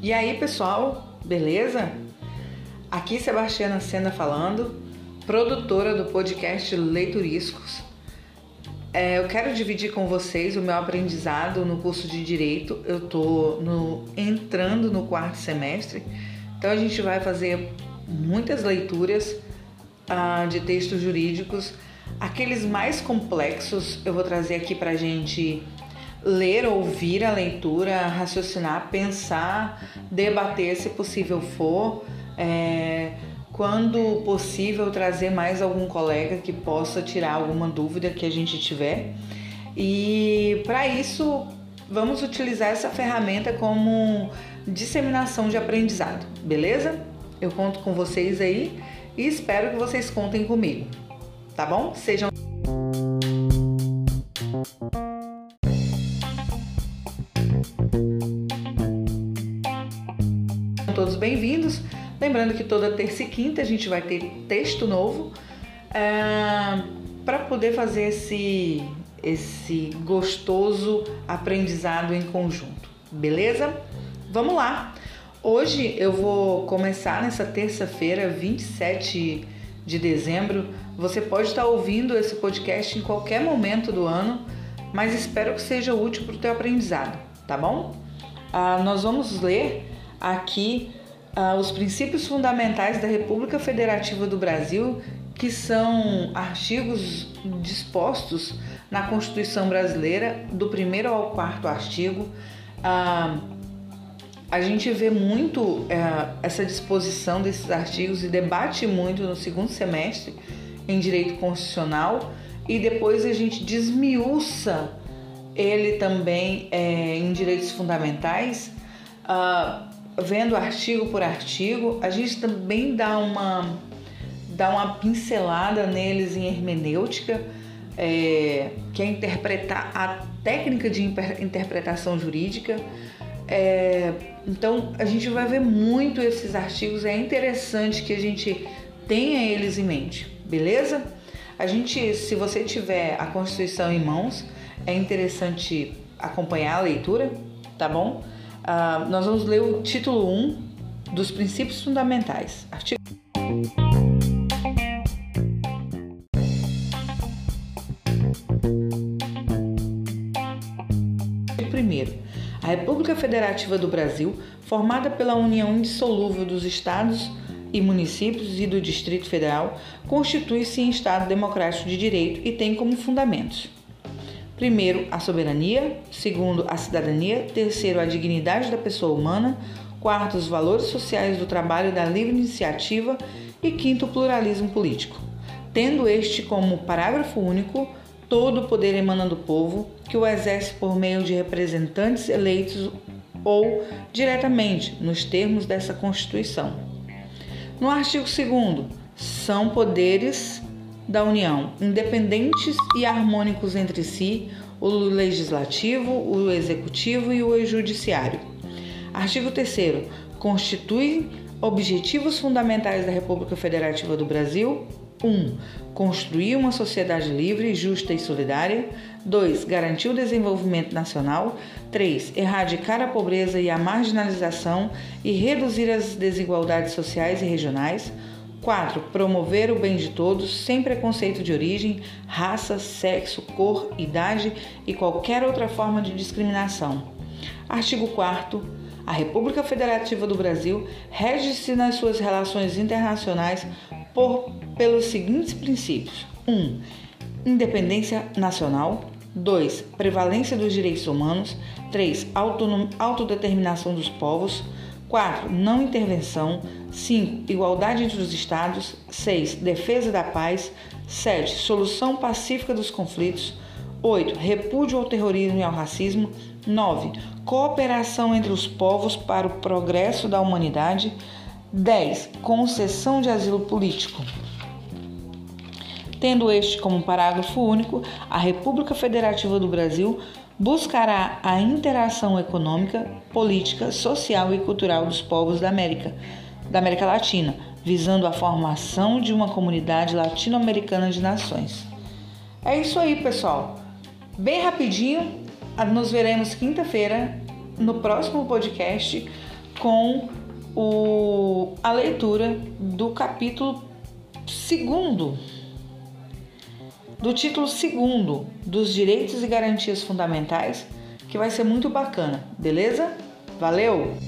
E aí, pessoal, beleza? Aqui Sebastiana Sena falando, produtora do podcast Leituriscos. É, eu quero dividir com vocês o meu aprendizado no curso de Direito. Eu estou entrando no quarto semestre, então a gente vai fazer muitas leituras ah, de textos jurídicos. Aqueles mais complexos eu vou trazer aqui para gente ler, ouvir a leitura, raciocinar, pensar, debater se possível for. É, quando possível, trazer mais algum colega que possa tirar alguma dúvida que a gente tiver. E para isso, vamos utilizar essa ferramenta como disseminação de aprendizado, beleza? Eu conto com vocês aí e espero que vocês contem comigo, tá bom? Sejam todos bem-vindos. Lembrando que toda terça e quinta a gente vai ter texto novo é, para poder fazer esse, esse gostoso aprendizado em conjunto, beleza? Vamos lá! Hoje eu vou começar nessa terça-feira, 27 de dezembro. Você pode estar ouvindo esse podcast em qualquer momento do ano, mas espero que seja útil para o teu aprendizado, tá bom? Ah, nós vamos ler aqui ah, os princípios fundamentais da República Federativa do Brasil, que são artigos dispostos na Constituição Brasileira, do primeiro ao quarto artigo. Ah, a gente vê muito é, essa disposição desses artigos e debate muito no segundo semestre em direito constitucional e depois a gente desmiuça ele também é, em direitos fundamentais. Uh, vendo artigo por artigo, a gente também dá uma, dá uma pincelada neles em hermenêutica, é, que é interpretar a técnica de interpretação jurídica. É, então a gente vai ver muito esses artigos, é interessante que a gente tenha eles em mente, beleza? A gente, se você tiver a Constituição em mãos, é interessante acompanhar a leitura, tá bom? Uh, nós vamos ler o título 1 dos princípios fundamentais. Artigo. Primeiro, a República Federativa do Brasil, formada pela união indissolúvel dos estados e municípios e do Distrito Federal, constitui-se em Estado democrático de direito e tem como fundamentos Primeiro, a soberania. Segundo, a cidadania. Terceiro, a dignidade da pessoa humana. Quarto, os valores sociais do trabalho e da livre iniciativa. E quinto, o pluralismo político. Tendo este como parágrafo único, todo o poder emana do povo, que o exerce por meio de representantes eleitos ou diretamente, nos termos dessa Constituição. No artigo 2, são poderes da União, independentes e harmônicos entre si, o legislativo, o executivo e o judiciário. Artigo 3 constitui objetivos fundamentais da República Federativa do Brasil 1. Um, construir uma sociedade livre, justa e solidária. 2. Garantir o desenvolvimento nacional. 3. Erradicar a pobreza e a marginalização e reduzir as desigualdades sociais e regionais. 4. Promover o bem de todos, sem preconceito de origem, raça, sexo, cor, idade e qualquer outra forma de discriminação. Artigo 4. A República Federativa do Brasil rege-se nas suas relações internacionais por, pelos seguintes princípios: 1. Independência nacional. 2. Prevalência dos direitos humanos. 3. Autodeterminação dos povos. 4. Não intervenção. 5. Igualdade entre os Estados. 6. Defesa da paz. 7. Solução pacífica dos conflitos. 8. Repúdio ao terrorismo e ao racismo. 9. Cooperação entre os povos para o progresso da humanidade. 10. Concessão de asilo político. Tendo este como parágrafo único, a República Federativa do Brasil buscará a interação econômica, política, social e cultural dos povos da América, da América Latina, visando a formação de uma comunidade latino-americana de nações. É isso aí, pessoal. Bem rapidinho, nos veremos quinta-feira no próximo podcast com o, a leitura do capítulo segundo, do título segundo dos direitos e garantias fundamentais, que vai ser muito bacana, beleza? Valeu!